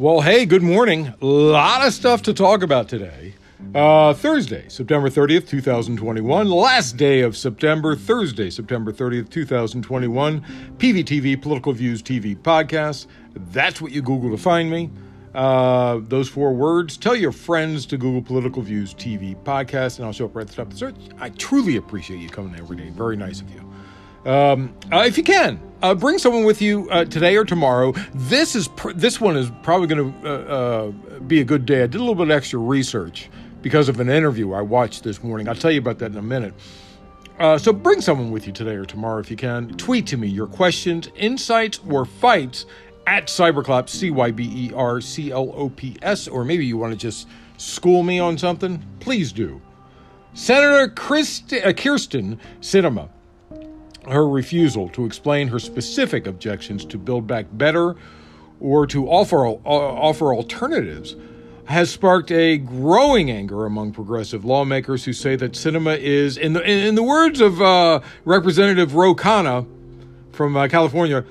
Well, hey, good morning. A lot of stuff to talk about today. Uh, Thursday, September 30th, 2021, last day of September, Thursday, September 30th, 2021, PVTV, Political Views TV podcast. That's what you Google to find me. Uh, those four words. Tell your friends to Google Political Views TV podcast, and I'll show up right at the top of the search. I truly appreciate you coming every day. Very nice of you. Um, uh, if you can, uh, bring someone with you uh, today or tomorrow. This is pr- this one is probably going to uh, uh, be a good day. I did a little bit of extra research because of an interview I watched this morning. I'll tell you about that in a minute. Uh, so bring someone with you today or tomorrow if you can. Tweet to me your questions, insights, or fights at Cyberclops, C Y B E R C L O P S, or maybe you want to just school me on something. Please do. Senator Christi- uh, Kyrsten Sinema her refusal to explain her specific objections to Build Back Better or to offer, uh, offer alternatives has sparked a growing anger among progressive lawmakers who say that Sinema is, in the, in the words of uh, Representative Ro Khanna from uh, California,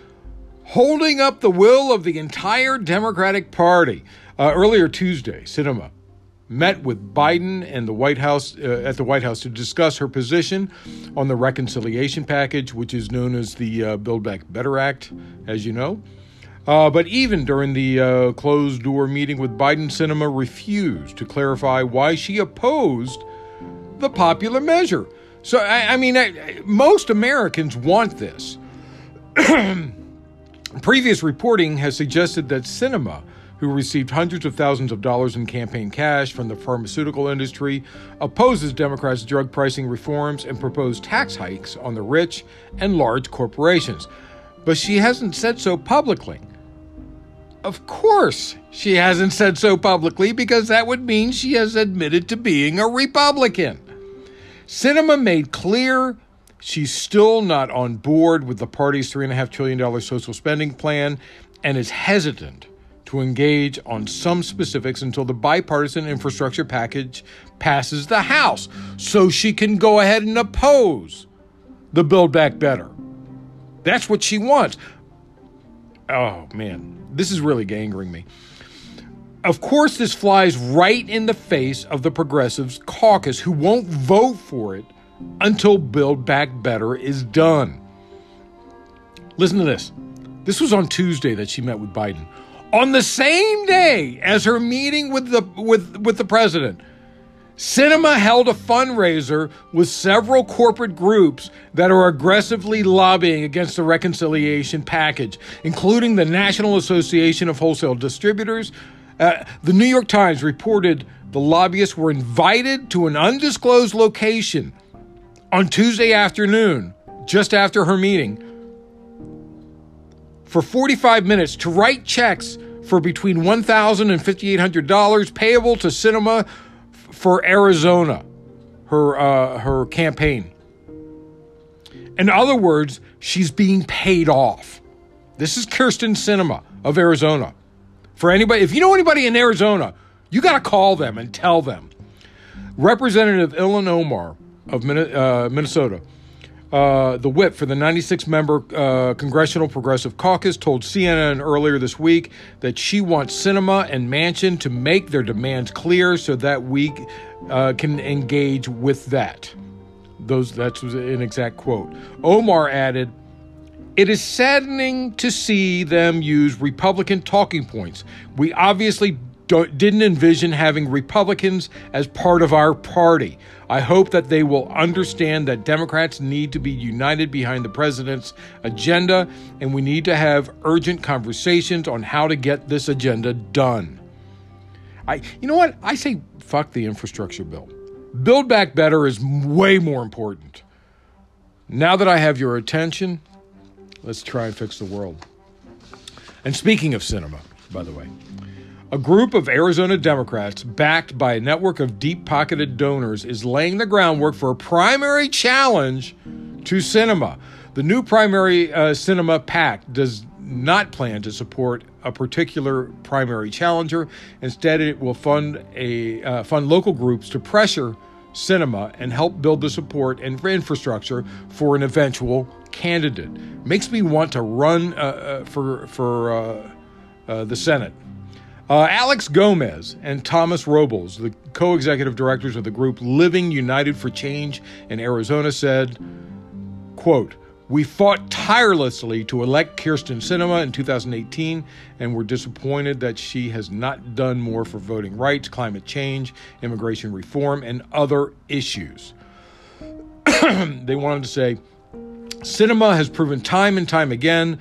holding up the will of the entire Democratic Party. Uh, earlier Tuesday, Sinema met with Biden and the White House uh, at the White House to discuss her position on the reconciliation package, which is known as the uh, Build Back Better Act, as you know. Uh, but even during the uh, closed door meeting with Biden, Sinema refused to clarify why she opposed the popular measure. So, I, I mean, I, most Americans want this. Previous reporting has suggested that Sinema who received hundreds of thousands of dollars in campaign cash from the pharmaceutical industry, opposes Democrats' drug pricing reforms and proposed tax hikes on the rich and large corporations. But she hasn't said so publicly. Of course, she hasn't said so publicly because that would mean she has admitted to being a Republican. Sinema made clear she's still not on board with the party's $3.5 trillion social spending plan and is hesitant to engage on some specifics until the bipartisan infrastructure package passes the House so she can go ahead and oppose the Build Back Better. That's what she wants. Oh, man, this is really angering me. Of course, this flies right in the face of the Progressives caucus who won't vote for it until Build Back Better is done. Listen to this. This was on Tuesday that she met with Biden on the same day as her meeting with the with with the president. Sinema held a fundraiser with several corporate groups that are aggressively lobbying against the reconciliation package, including the National Association of Wholesale Distributors. Uh, the New York Times reported the lobbyists were invited to an undisclosed location on Tuesday afternoon, just after her meeting, for 45 minutes to write checks for between $1,000 and $5,800 payable to Sinema for Arizona, her, uh, her campaign. In other words, she's being paid off. This is Kyrsten Sinema of Arizona. For anybody, if you know anybody in Arizona, you got to call them and tell them. Representative Ilhan Omar of uh, Minnesota uh, the whip for the 96 member uh, Congressional Progressive Caucus told CNN earlier this week that she wants Sinema and Manchin to make their demands clear so that we uh, can engage with that. Those that's an exact quote. Omar added, "It is saddening to see them use Republican talking points. We obviously didn't envision having Republicans as part of our party. I hope that they will understand that Democrats need to be united behind the president's agenda, and we need to have urgent conversations on how to get this agenda done. I, you know what? I say fuck the infrastructure bill. Build Back Better is way more important. Now that I have your attention, let's try and fix the world. And speaking of Sinema, by the way, a group of Arizona Democrats, backed by a network of deep pocketed donors, is laying the groundwork for a primary challenge to Sinema. The new primary uh, Sinema PAC does not plan to support a particular primary challenger. Instead, it will fund a uh, fund local groups to pressure Sinema and help build the support and infrastructure for an eventual candidate. Makes me want to run uh, uh for for uh, uh, the Senate. Uh, Alex Gomez and Thomas Robles, the co executive directors of the group Living United for Change in Arizona, said, quote, we fought tirelessly to elect Kyrsten Sinema in 2018, and we're disappointed that she has not done more for voting rights, climate change, immigration reform, and other issues. they wanted to say Sinema has proven time and time again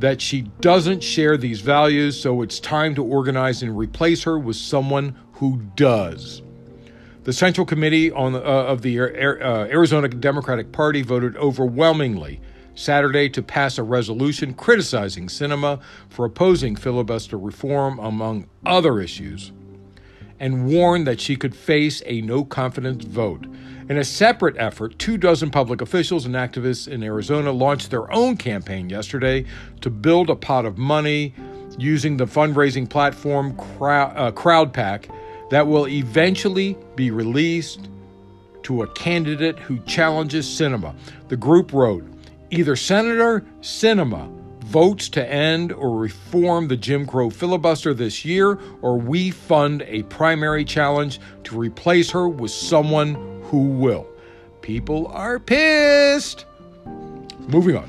that she doesn't share these values, so it's time to organize and replace her with someone who does. The Central Committee on, uh, of the uh, Arizona Democratic Party voted overwhelmingly Saturday to pass a resolution criticizing Sinema for opposing filibuster reform, among other issues, and warned that she could face a no confidence vote. In a separate effort, two dozen public officials and activists in Arizona launched their own campaign yesterday to build a pot of money using the fundraising platform uh, CrowdPAC that will eventually be released to a candidate who challenges Sinema. The group wrote either Senator Sinema votes to end or reform the Jim Crow filibuster this year, or we fund a primary challenge to replace her with someone who will. People are pissed. Moving on.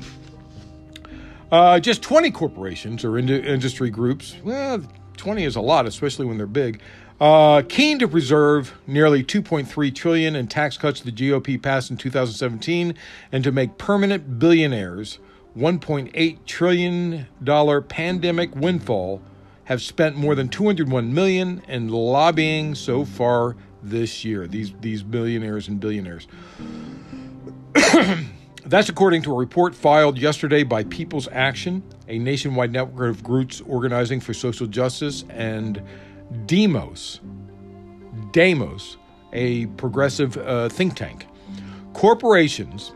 Uh, just 20 corporations or industry groups, well, 20 is a lot, especially when they're big, uh, keen to preserve nearly 2.3 trillion in tax cuts the GOP passed in 2017 and to make permanent billionaires 1.8 trillion dollar pandemic windfall have spent more than 201 million in lobbying so far this year. These these billionaires and billionaires. That's according to a report filed yesterday by People's Action, a nationwide network of groups organizing for social justice and Demos, Demos, a progressive uh, think tank. Corporations,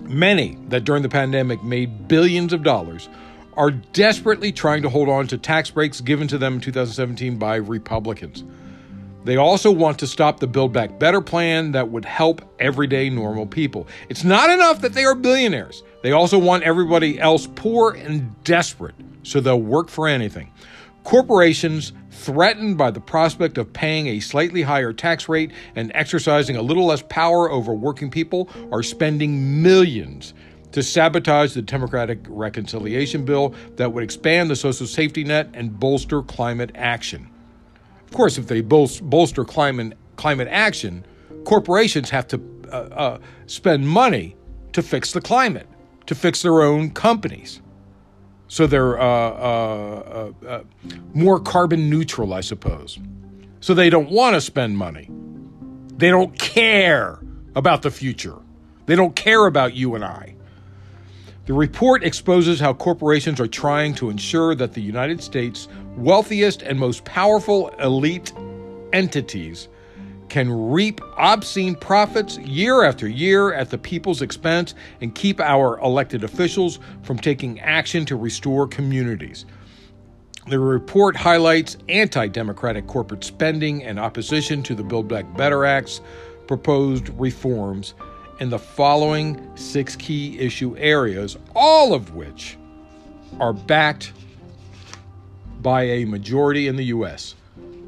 many that during the pandemic made billions of dollars, are desperately trying to hold on to tax breaks given to them in 2017 by Republicans. They also want to stop the Build Back Better plan that would help everyday normal people. It's not enough that they are billionaires. They also want everybody else poor and desperate, so they'll work for anything. Corporations threatened by the prospect of paying a slightly higher tax rate and exercising a little less power over working people are spending millions to sabotage the Democratic reconciliation bill that would expand the social safety net and bolster climate action. Of course, if they bolster climate, climate action, corporations have to uh, uh, spend money to fix the climate, to fix their own companies so they're uh, uh, uh, uh, more carbon neutral, I suppose. So they don't want to spend money. They don't care about the future. They don't care about you and I. The report exposes how corporations are trying to ensure that the United States' wealthiest and most powerful elite entities can reap obscene profits year after year at the people's expense and keep our elected officials from taking action to restore communities. The report highlights anti democratic corporate spending and opposition to the Build Back Better Act's proposed reforms in the following six key issue areas, all of which are backed by a majority in the U.S.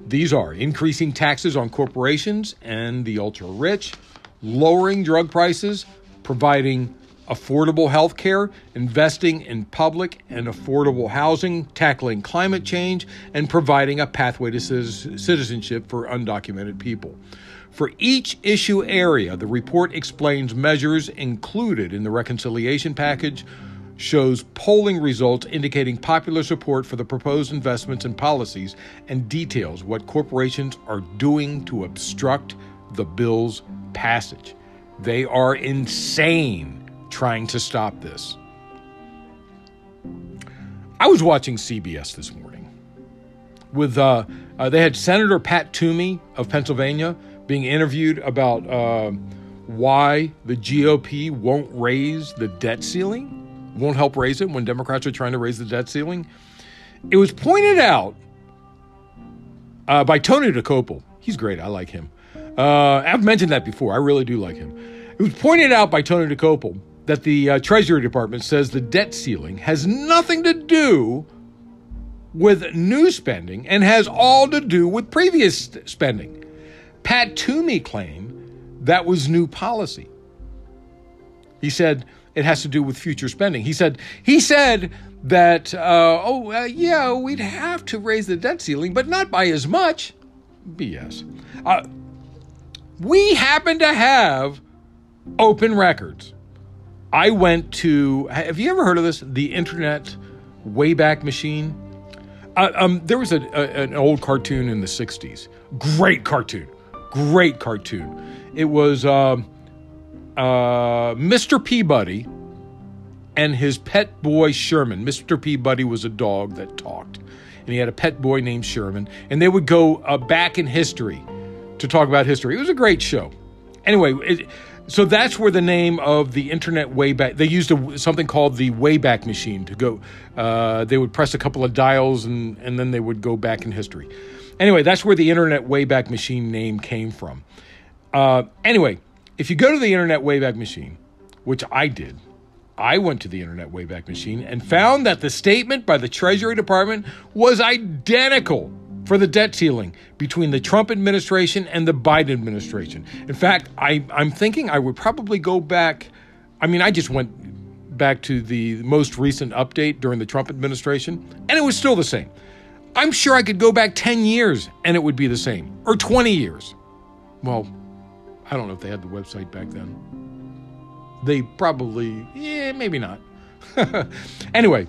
These are increasing taxes on corporations and the ultra rich, lowering drug prices, providing affordable health care, investing in public and affordable housing, tackling climate change, and providing a pathway to citizenship for undocumented people. For each issue area, the report explains measures included in the reconciliation package shows polling results indicating popular support for the proposed investments and policies and details what corporations are doing to obstruct the bill's passage. They are insane trying to stop this. I was watching CBS this morning with uh, uh, they had Senator Pat Toomey of Pennsylvania being interviewed about uh, why the GOP won't raise the debt ceiling won't help raise it when Democrats are trying to raise the debt ceiling. It was pointed out uh, by Tony Dokoupil. He's great. I like him. Uh, I've mentioned that before. I really do like him. It was pointed out by Tony Dokoupil that the uh, Treasury Department says the debt ceiling has nothing to do with new spending and has all to do with previous spending. Pat Toomey claimed that was new policy. He said it has to do with future spending. He said he said that uh, oh uh, yeah we'd have to raise the debt ceiling, but not by as much. BS. Uh, we happen to have open records. I went to. Have you ever heard of this? The Internet Wayback Machine. Uh, um, there was a, a, an old cartoon in the '60s. Great cartoon. Great cartoon. It was um, uh, Mr. Peabody and his pet boy Sherman. Mr. Peabody was a dog that talked, and he had a pet boy named Sherman. And they would go uh, back in history to talk about history. It was a great show. Anyway, it, so that's where the name of the internet wayback. They used a, something called the wayback machine to go. Uh, they would press a couple of dials and and then they would go back in history. Anyway, that's where the internet wayback machine name came from. Uh, anyway, if you go to the internet wayback machine, which I did, I went to the Internet Wayback Machine and found that the statement by the Treasury Department was identical for the debt ceiling between the Trump administration and the Biden administration. In fact, I, I'm thinking I would probably go back. I mean, I just went back to the most recent update during the Trump administration, and it was still the same. I'm sure I could go back 10 years and it would be the same, or 20 years. Well, I don't know if they had the website back then. They probably, yeah, maybe not. anyway,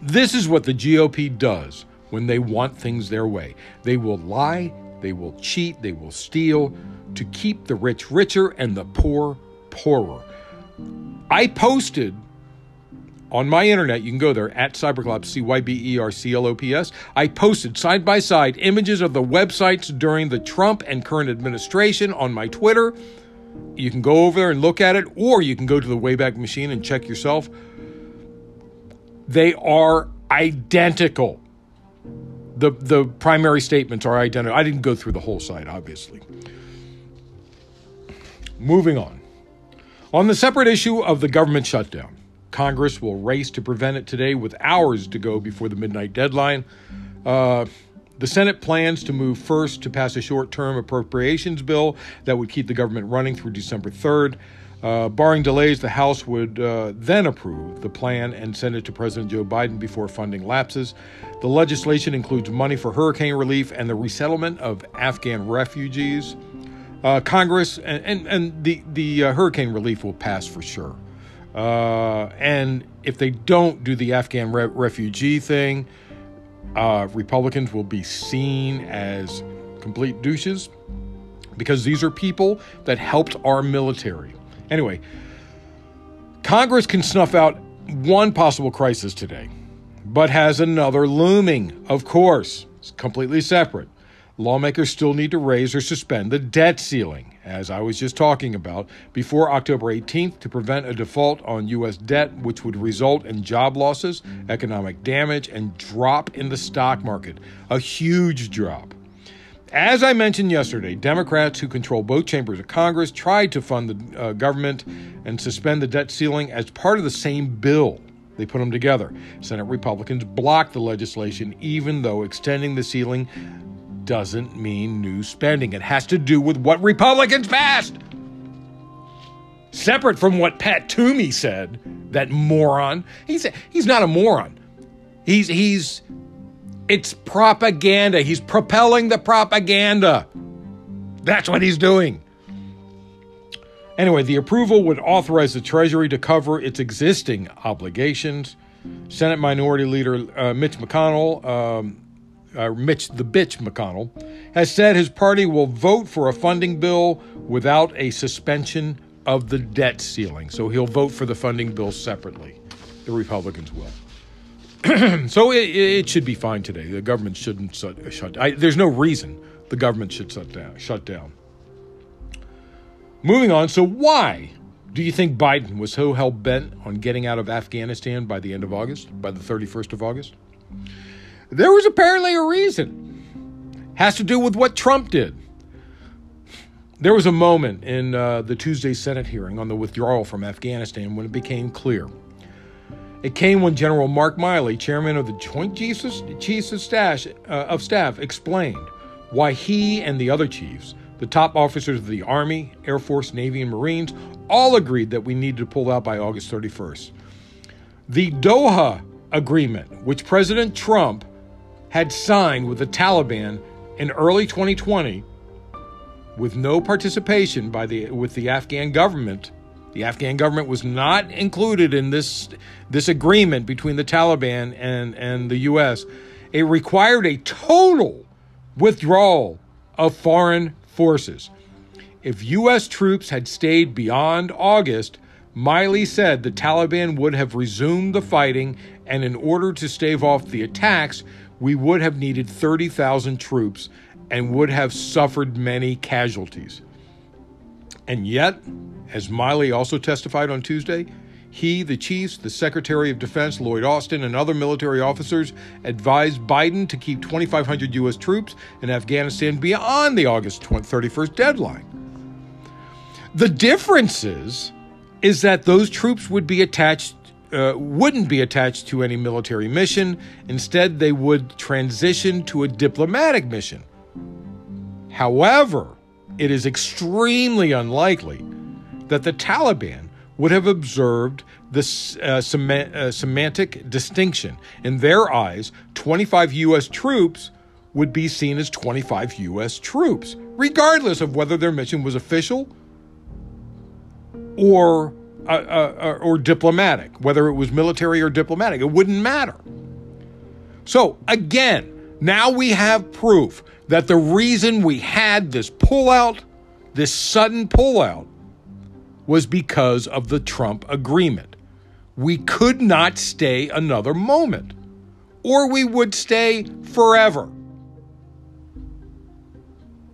this is what the GOP does when they want things their way. They will lie, they will cheat, they will steal to keep the rich richer and the poor poorer. I posted on my internet, you can go there at Cyberclops, C Y B E R C L O P S. I posted side by side images of the websites during the Trump and current administration on my Twitter. You can go over there and look at it, or you can go to the Wayback Machine and check yourself. They are identical. The, the primary statements are identical. I didn't go through the whole site, obviously. Moving on. On the separate issue of the government shutdown, Congress will race to prevent it today with hours to go before the midnight deadline. Uh, the Senate plans to move first to pass a short term appropriations bill that would keep the government running through December 3rd. Uh, barring delays, the House would uh, then approve the plan and send it to President Joe Biden before funding lapses. The legislation includes money for hurricane relief and the resettlement of Afghan refugees. Uh, Congress and, and, and, the, the uh, hurricane relief will pass for sure. Uh, and if they don't do the Afghan re- refugee thing, uh, Republicans will be seen as complete douches because these are people that helped our military. Anyway, Congress can snuff out one possible crisis today, but has another looming, of course. It's completely separate lawmakers still need to raise or suspend the debt ceiling, as I was just talking about, before October 18th to prevent a default on U.S. debt, which would result in job losses, economic damage, and drop in the stock market. A huge drop. As I mentioned yesterday, Democrats who control both chambers of Congress tried to fund the uh, government and suspend the debt ceiling as part of the same bill. They put them together. Senate Republicans blocked the legislation, even though extending the ceiling doesn't mean new spending. It has to do with what Republicans passed. Separate from what Pat Toomey said, that moron. He's he's not a moron. He's he's it's propaganda. He's propelling the propaganda. That's what he's doing. Anyway, the approval would authorize the Treasury to cover its existing obligations. Senate Minority Leader uh, Mitch McConnell um, uh, Mitch the Bitch McConnell, has said his party will vote for a funding bill without a suspension of the debt ceiling. So he'll vote for the funding bill separately. The Republicans will. so it, it, should be fine today. The government shouldn't shut. shut there's no reason the government should shut down. Shut down. Moving on. So why do you think Biden was so hell bent on getting out of Afghanistan by the end of August, by the 31st of August? There was apparently a reason. Has to do with what Trump did. There was a moment in uh, the Tuesday Senate hearing on the withdrawal from Afghanistan when it became clear It came when General Mark Milley, chairman of the Joint Chiefs Chiefs of, uh, of Staff, explained why he and the other chiefs, the top officers of the Army, Air Force, Navy, and Marines, all agreed that we needed to pull out by August 31st. The Doha Agreement, which President Trump had signed with the Taliban in early 2020, with no participation by the with the Afghan government, the Afghan government was not included in this this agreement between the Taliban and, and the US. It required a total withdrawal of foreign forces. If US troops had stayed beyond August, Milley said the Taliban would have resumed the fighting, and in order to stave off the attacks, we would have needed 30,000 troops and would have suffered many casualties. And yet, as Milley also testified on Tuesday, he, the chiefs, the Secretary of Defense Lloyd Austin, and other military officers advised Biden to keep 2,500 U.S. troops in Afghanistan beyond the August 31st deadline. The difference is, is that those troops would be attached, uh, wouldn't be attached to any military mission. Instead, they would transition to a diplomatic mission. However, it is extremely unlikely that the Taliban would have observed this uh, sem- uh, semantic distinction. In their eyes, 25 U.S. troops would be seen as 25 U.S. troops, regardless of whether their mission was official or uh, uh, uh, or diplomatic, whether it was military or diplomatic. It wouldn't matter. So again, now we have proof that the reason we had this pullout, this sudden pullout, was because of the Trump agreement. We could not stay another moment, or we would stay forever.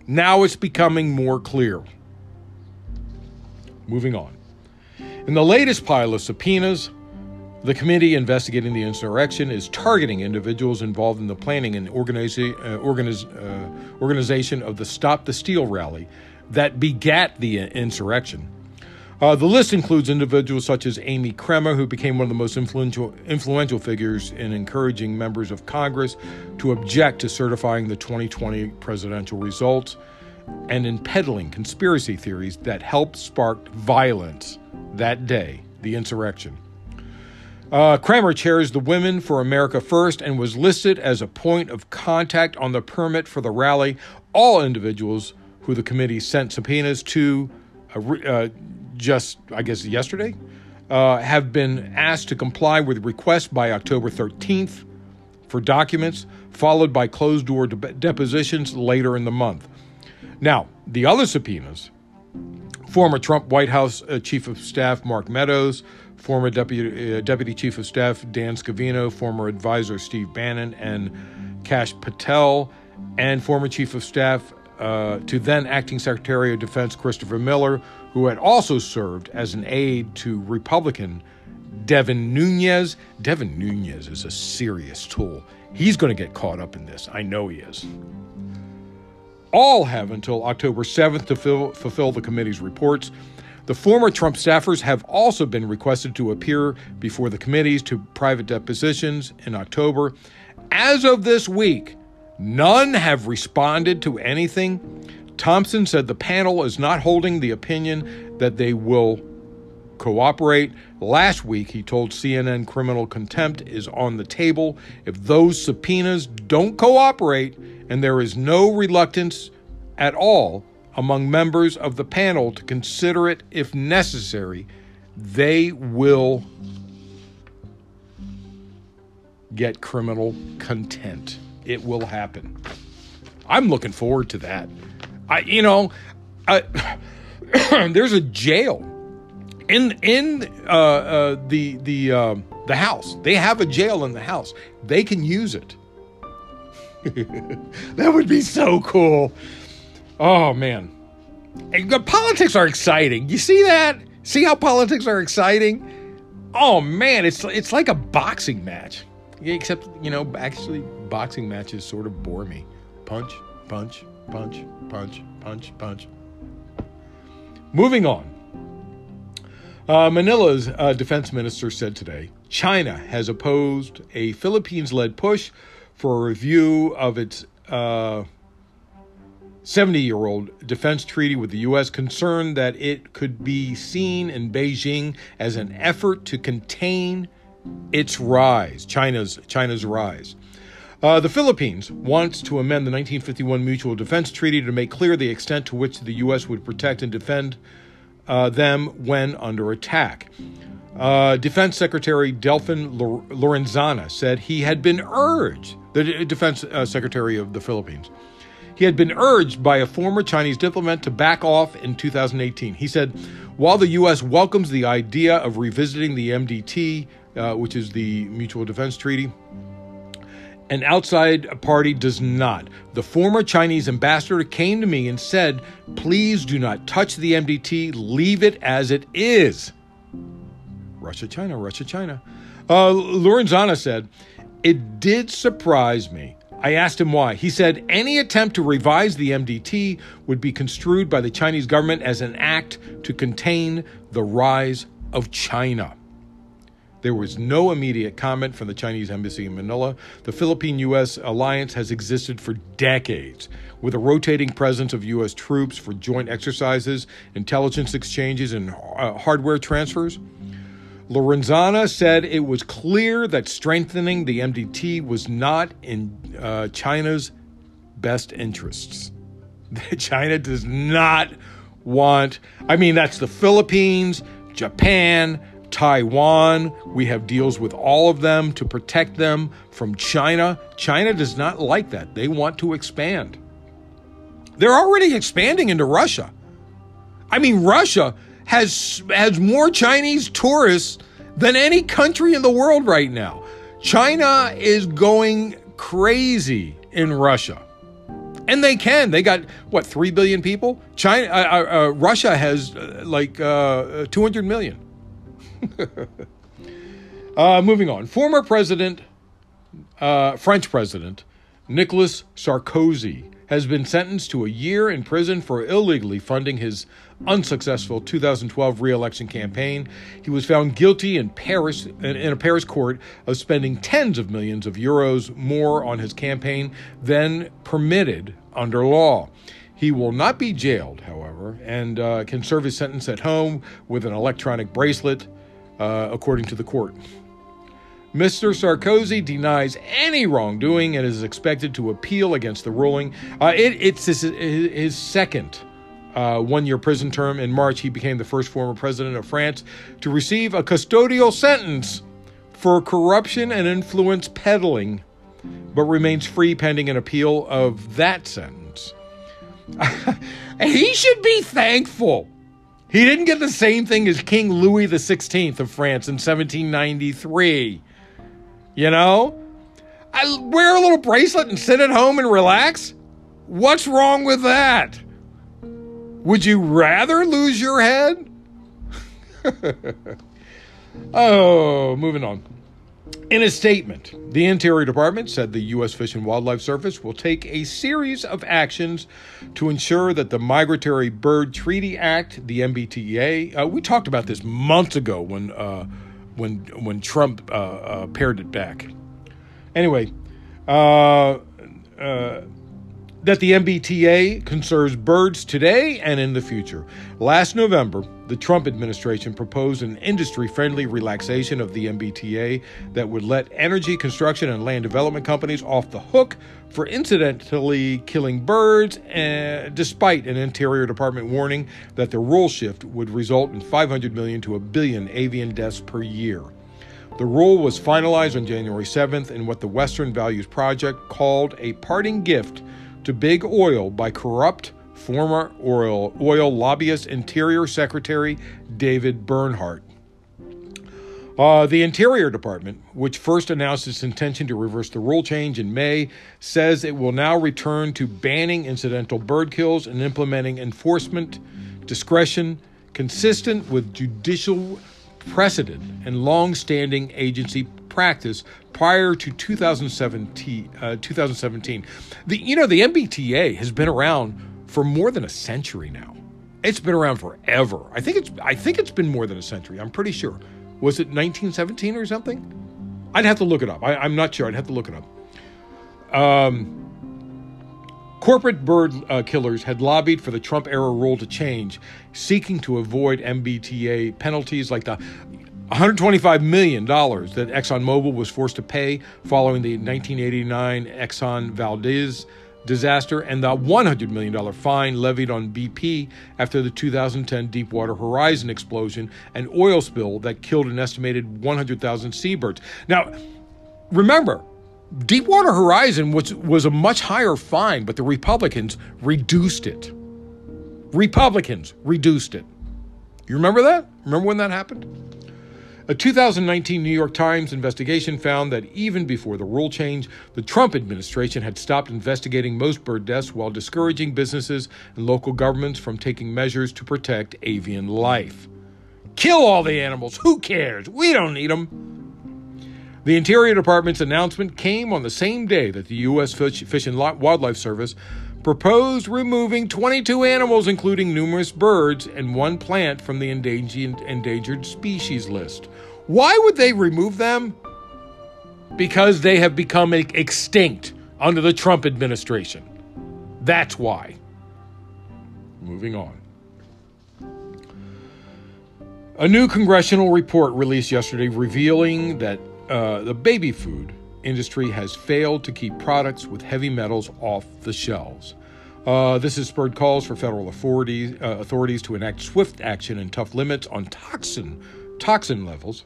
Now it's becoming more clear. Moving on. In the latest pile of subpoenas, the committee investigating the insurrection is targeting individuals involved in the planning and uh, organiz- uh, organization of the Stop the Steal rally that begat the insurrection. Uh, the list includes individuals such as Amy Kremer, who became one of the most influential, influential figures in encouraging members of Congress to object to certifying the 2020 presidential results and in peddling conspiracy theories that helped spark violence that day, the insurrection. Uh, Kremer chairs the Women for America First and was listed as a point of contact on the permit for the rally. All individuals who the committee sent subpoenas to uh, uh, just, I guess, yesterday, uh, have been asked to comply with requests by October 13th for documents, followed by closed door de- depositions later in the month. Now, the other subpoenas former Trump White House uh, Chief of Staff Mark Meadows, former Deputy, uh, Deputy Chief of Staff Dan Scavino, former advisor Steve Bannon, and Kash Patel, and former Chief of Staff uh, to then Acting Secretary of Defense Christopher Miller, who had also served as an aide to Republican Devin Nunes. Devin Nunes is a serious tool. He's going to get caught up in this. I know he is. All have until October 7th to fill, fulfill the committee's reports. The former Trump staffers have also been requested to appear before the committees to private depositions in October. As of this week, none have responded to anything. Thompson said the panel is not holding the opinion that they will cooperate. Last week, he told CNN criminal contempt is on the table. If those subpoenas don't cooperate and there is no reluctance at all among members of the panel to consider it if necessary, they will get criminal contempt. It will happen. I'm looking forward to that. I, you know, I, there's a jail in in uh, uh, the the uh, the house. They have a jail in the house. They can use it. that would be so cool. Oh man, politics are exciting. You see that? See how politics are exciting? Oh man, it's it's like a boxing match. Except you know, actually, boxing matches sort of bore me. Punch, punch, punch, punch, punch, punch. Moving on. Uh, Manila's uh, defense minister said today China has opposed a Philippines led push for a review of its 70 year old defense treaty with the U.S., concerned that it could be seen in Beijing as an effort to contain its rise, China's, China's rise. Uh, the Philippines wants to amend the 1951 Mutual Defense Treaty to make clear the extent to which the U.S. would protect and defend uh, them when under attack. Uh, Defense Secretary Delfin Lorenzana said he had been urged, the Defense uh, Secretary of the Philippines, he had been urged by a former Chinese diplomat to back off in 2018. He said, while the U.S. welcomes the idea of revisiting the MDT, uh, which is the Mutual Defense Treaty, an outside party does not. The former Chinese ambassador came to me and said, Please do not touch the MDT, leave it as it is. Russia, China, Russia, China. Uh, Lorenzana said, It did surprise me. I asked him why. He said any attempt to revise the MDT would be construed by the Chinese government as an act to contain the rise of China. There was no immediate comment from the Chinese embassy in Manila. The Philippine U.S. alliance has existed for decades, with a rotating presence of U.S. troops for joint exercises, intelligence exchanges, and uh, hardware transfers. Lorenzana said it was clear that strengthening the MDT was not in uh, China's best interests. China does not want, I mean, that's the Philippines, Japan, Taiwan. We have deals with all of them to protect them from China. China does not like that. They want to expand. They're already expanding into Russia. I mean, Russia has has more Chinese tourists than any country in the world right now. China is going crazy in Russia. And they can. They got what, 3 billion people? China uh, uh, uh Russia has uh, like uh, 200 million. uh, moving on. Former President, uh, French President Nicolas Sarkozy has been sentenced to a year in prison for illegally funding his unsuccessful 2012 re-election campaign. He was found guilty in Paris in a Paris court of spending tens of millions of euros more on his campaign than permitted under law. He will not be jailed, however, and uh, can serve his sentence at home with an electronic bracelet uh, according to the court. Mr. Sarkozy denies any wrongdoing and is expected to appeal against the ruling. Uh, it, it's his, his second uh, one year prison term. In March, he became the first former president of France to receive a custodial sentence for corruption and influence peddling, but remains free pending an appeal of that sentence. he should be thankful he didn't get the same thing as King Louis XVI of France in 1793. You know? I wear a little bracelet and sit at home and relax? What's wrong with that? Would you rather lose your head? oh, moving on. In a statement, the Interior Department said the U.S. Fish and Wildlife Service will take a series of actions to ensure that the Migratory Bird Treaty Act, the MBTA, uh, we talked about this months ago when uh, when when Trump uh, uh pared it back. Anyway, uh, uh, that the MBTA conserves birds today and in the future. Last November, the Trump administration proposed an industry friendly relaxation of the MBTA that would let energy, construction, and land development companies off the hook for incidentally killing birds, uh, despite an Interior Department warning that the rule shift would result in 500 million to a billion avian deaths per year. The rule was finalized on January 7th in what the Western Values Project called a parting gift to big oil by corrupt former oil, oil lobbyist Interior Secretary David Bernhardt. Uh, the Interior Department, which first announced its intention to reverse the rule change in May, says it will now return to banning incidental bird kills and implementing enforcement discretion consistent with judicial precedent and long standing agency practice prior to 2017. Uh, 2017. The, you know, the MBTA has been around for more than a century now. It's been around forever. I think it's I think it's been more than a century. I'm pretty sure. Was it 1917 or something? I'd have to look it up. I, am not sure. I'd have to look it up. Um, corporate bird uh, killers had lobbied for the Trump era rule to change, seeking to avoid MBTA penalties like the $125 million that ExxonMobil was forced to pay following the 1989 Exxon Valdez disaster and the $100 million fine levied on BP after the 2010 Deepwater Horizon explosion and oil spill that killed an estimated 100,000 seabirds. Now, remember, Deepwater Horizon was, was a much higher fine, but the Republicans reduced it. Republicans reduced it. You remember that? Remember when that happened? A 2019 New York Times investigation found that even before the rule change, the Trump administration had stopped investigating most bird deaths while discouraging businesses and local governments from taking measures to protect avian life. Kill all the animals. Who cares? We don't need them. The Interior Department's announcement came on the same day that the U.S. Fish and Wildlife Service proposed removing 22 animals, including numerous birds and one plant, from the endangered, endangered species list. Why would they remove them? Because they have become extinct under the Trump administration. That's why. Moving on. A new congressional report released yesterday revealing that uh, the baby food industry has failed to keep products with heavy metals off the shelves. Uh, this has spurred calls for federal authorities, uh, authorities to enact swift action and tough limits on toxin, toxin levels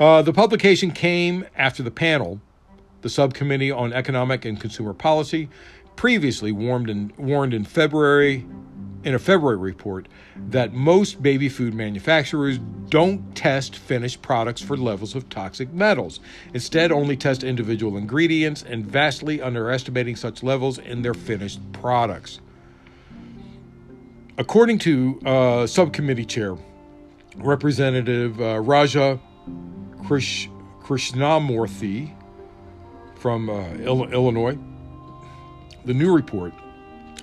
uh, the publication came after the panel, the Subcommittee on Economic and Consumer Policy, previously warned in, warned in February in a February report that most baby food manufacturers don't test finished products for levels of toxic metals. Instead, only test individual ingredients and vastly underestimating such levels in their finished products. According to uh, subcommittee chair Representative uh, Raja Krish, Krishnamoorthi from uh, Illinois. The new report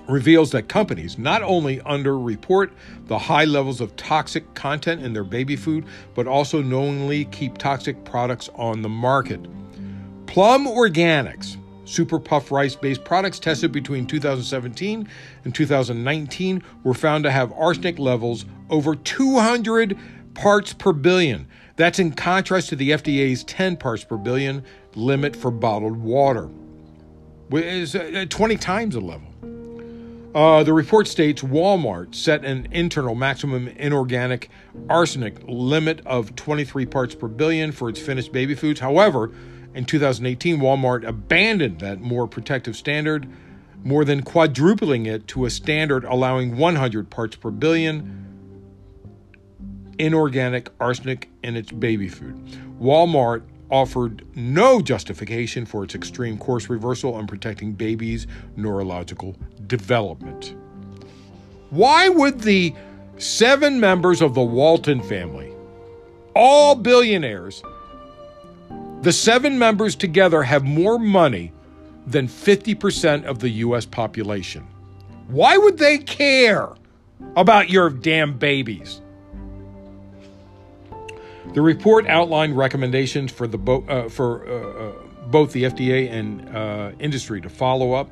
reveals that companies not only underreport the high levels of toxic content in their baby food, but also knowingly keep toxic products on the market. Plum Organics, super puff rice based products tested between 2017 and 2019, were found to have arsenic levels over 200 parts per billion. That's in contrast to the FDA's 10 parts per billion limit for bottled water, which is uh, 20 times the level. Uh, the report states Walmart set an internal maximum inorganic arsenic limit of 23 parts per billion for its finished baby foods. However, in 2018, Walmart abandoned that more protective standard, more than quadrupling it to a standard allowing 100 parts per billion inorganic arsenic in its baby food. Walmart offered no justification for its extreme course reversal on protecting babies' neurological development. Why would the seven members of the Walton family, all billionaires, the seven members together have more money than 50% of the U.S. population? Why would they care about your damn babies? The report outlined recommendations for the bo- uh, for uh, uh both the FDA and uh, industry to follow up.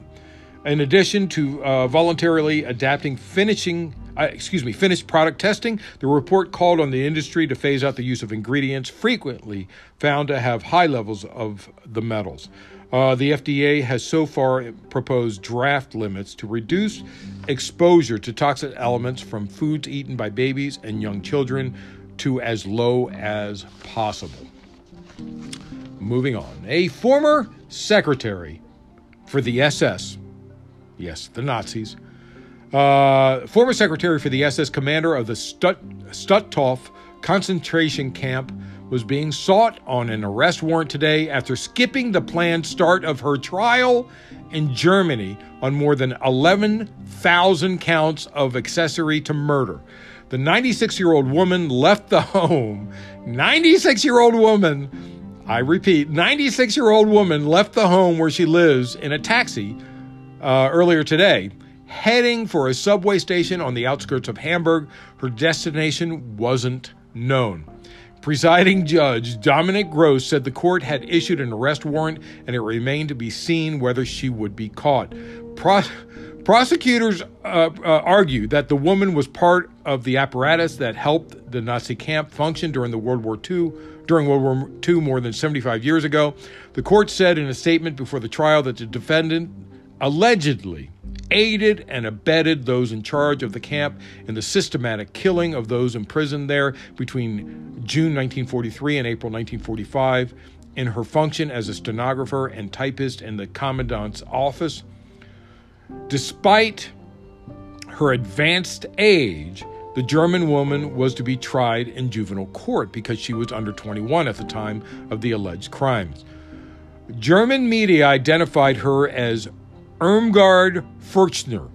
In addition to uh, voluntarily adapting finishing excuse me, finished product testing, the report called on the industry to phase out the use of ingredients frequently found to have high levels of the metals. Uh, the FDA has so far proposed draft limits to reduce exposure to toxic elements from foods eaten by babies and young children to as low as possible. Moving on. A former secretary for the SS, yes, the Nazis, uh, former secretary for the SS, commander of the Stut- Stutthof concentration camp, was being sought on an arrest warrant today after skipping the planned start of her trial in Germany on more than 11,000 counts of accessory to murder. The 96 year old woman left the home. 96 year old woman, I repeat, 96 year old woman left the home where she lives in a taxi uh, earlier today. heading for a subway station on the outskirts of Hamburg. Her destination wasn't known. Presiding Judge Dominic Gross said the court had issued an arrest warrant and it remained to be seen whether she would be caught. Pro- prosecutors uh, uh, argued that the woman was part of the apparatus that helped the Nazi camp function during the World War II. During World War II, more than 75 years ago, the court said in a statement before the trial that the defendant allegedly aided and abetted those in charge of the camp in the systematic killing of those imprisoned there between June 1943 and April 1945 in her function as a stenographer and typist in the commandant's office. Despite her advanced age, the German woman was to be tried in juvenile court because she was under 21 at the time of the alleged crimes. German media identified her as Irmgard Furchner.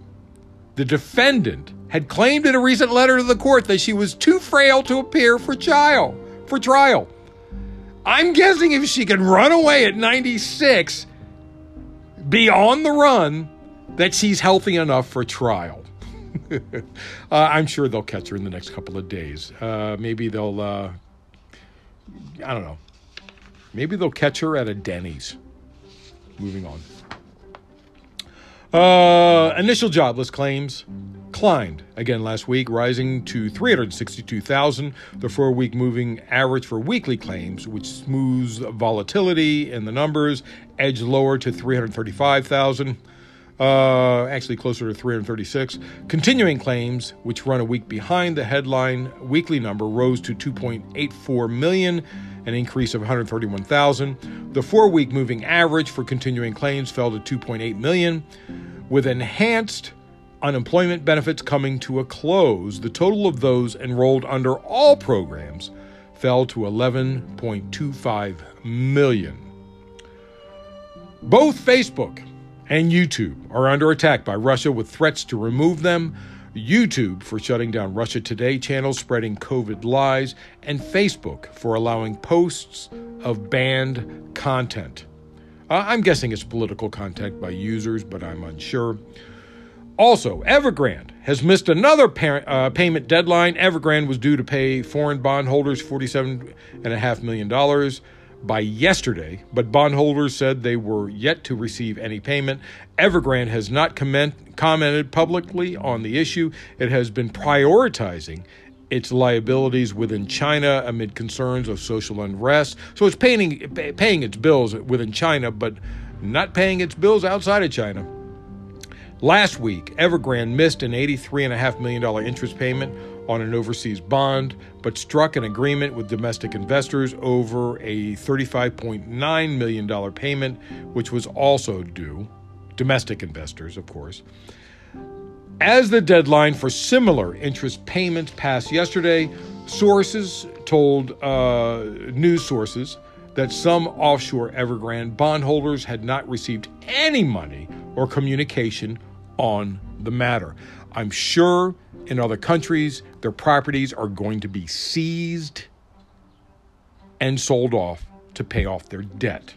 The defendant had claimed in a recent letter to the court that she was too frail to appear for trial. For trial. I'm guessing if she can run away at 96, be on the run, that she's healthy enough for trial. uh, I'm sure they'll catch her in the next couple of days. Uh, maybe they'll, uh, I don't know. Maybe they'll catch her at a Denny's. Moving on. Uh, initial jobless claims climbed again last week, rising to 362,000. The four week moving average for weekly claims, which smooths volatility in the numbers, edged lower to 335,000. Uh, actually closer to 336. Continuing claims, which run a week behind the headline weekly number, rose to 2.84 million, an increase of 131,000. The four week moving average for continuing claims fell to 2.8 million. With enhanced unemployment benefits coming to a close, the total of those enrolled under all programs fell to 11.25 million. Both Facebook and YouTube are under attack by Russia with threats to remove them. YouTube for shutting down Russia Today channels spreading COVID lies, and Facebook for allowing posts of banned content. Uh, I'm guessing it's political content by users, but I'm unsure. Also, Evergrande has missed another uh, payment deadline. Evergrande was due to pay foreign bondholders $47.5 million by yesterday, but bondholders said they were yet to receive any payment. Evergrande has not comment, commented publicly on the issue. It has been prioritizing its liabilities within China amid concerns of social unrest. So it's paying, paying its bills within China, but not paying its bills outside of China. Last week, Evergrande missed an $83.5 million interest payment on an overseas bond, but struck an agreement with domestic investors over a $35.9 million payment, which was also due. Domestic investors, of course. As the deadline for similar interest payments passed yesterday, sources told uh, news sources that some offshore Evergrande bondholders had not received any money or communication on the matter. I'm sure in other countries their properties are going to be seized and sold off to pay off their debt.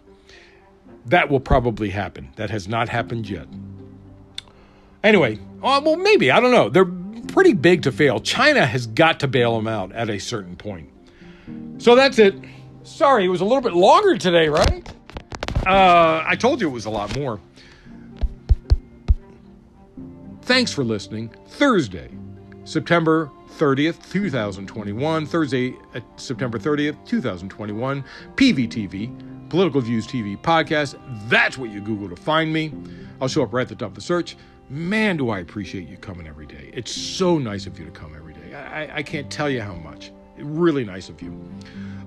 That will probably happen. That has not happened yet. Anyway, uh, well, maybe. I don't know. They're pretty big to fail. China has got to bail them out at a certain point. So that's it. Sorry, it was a little bit longer today, right? Uh, I told you it was a lot more. Thanks for listening. Thursday, September 30th, 2021. Thursday, uh, September 30th, 2021. PVTV, Political Views TV podcast. That's what you Google to find me. I'll show up right at the top of the search. Man, do I appreciate you coming every day. It's so nice of you to come every day. I, I can't tell you how much. Really nice of you.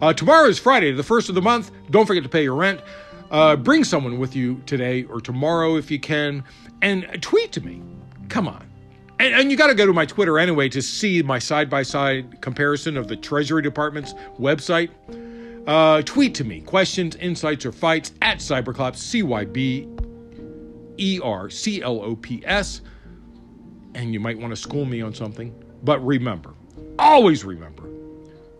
Uh, tomorrow is Friday, the first of the month. Don't forget to pay your rent. Uh, bring someone with you today or tomorrow if you can, and tweet to me. Come on. And, and you got to go to my Twitter anyway to see my side by side comparison of the Treasury Department's website. Uh, tweet to me questions, insights, or fights at Cyberclops, C Y B E R C L O P S. And you might want to school me on something. But remember, always remember,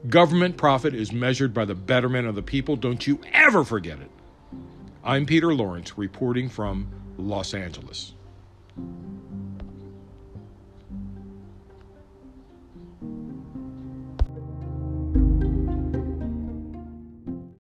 government profit is measured by the betterment of the people. Don't you ever forget it. I'm Peter Lawrence reporting from Los Angeles.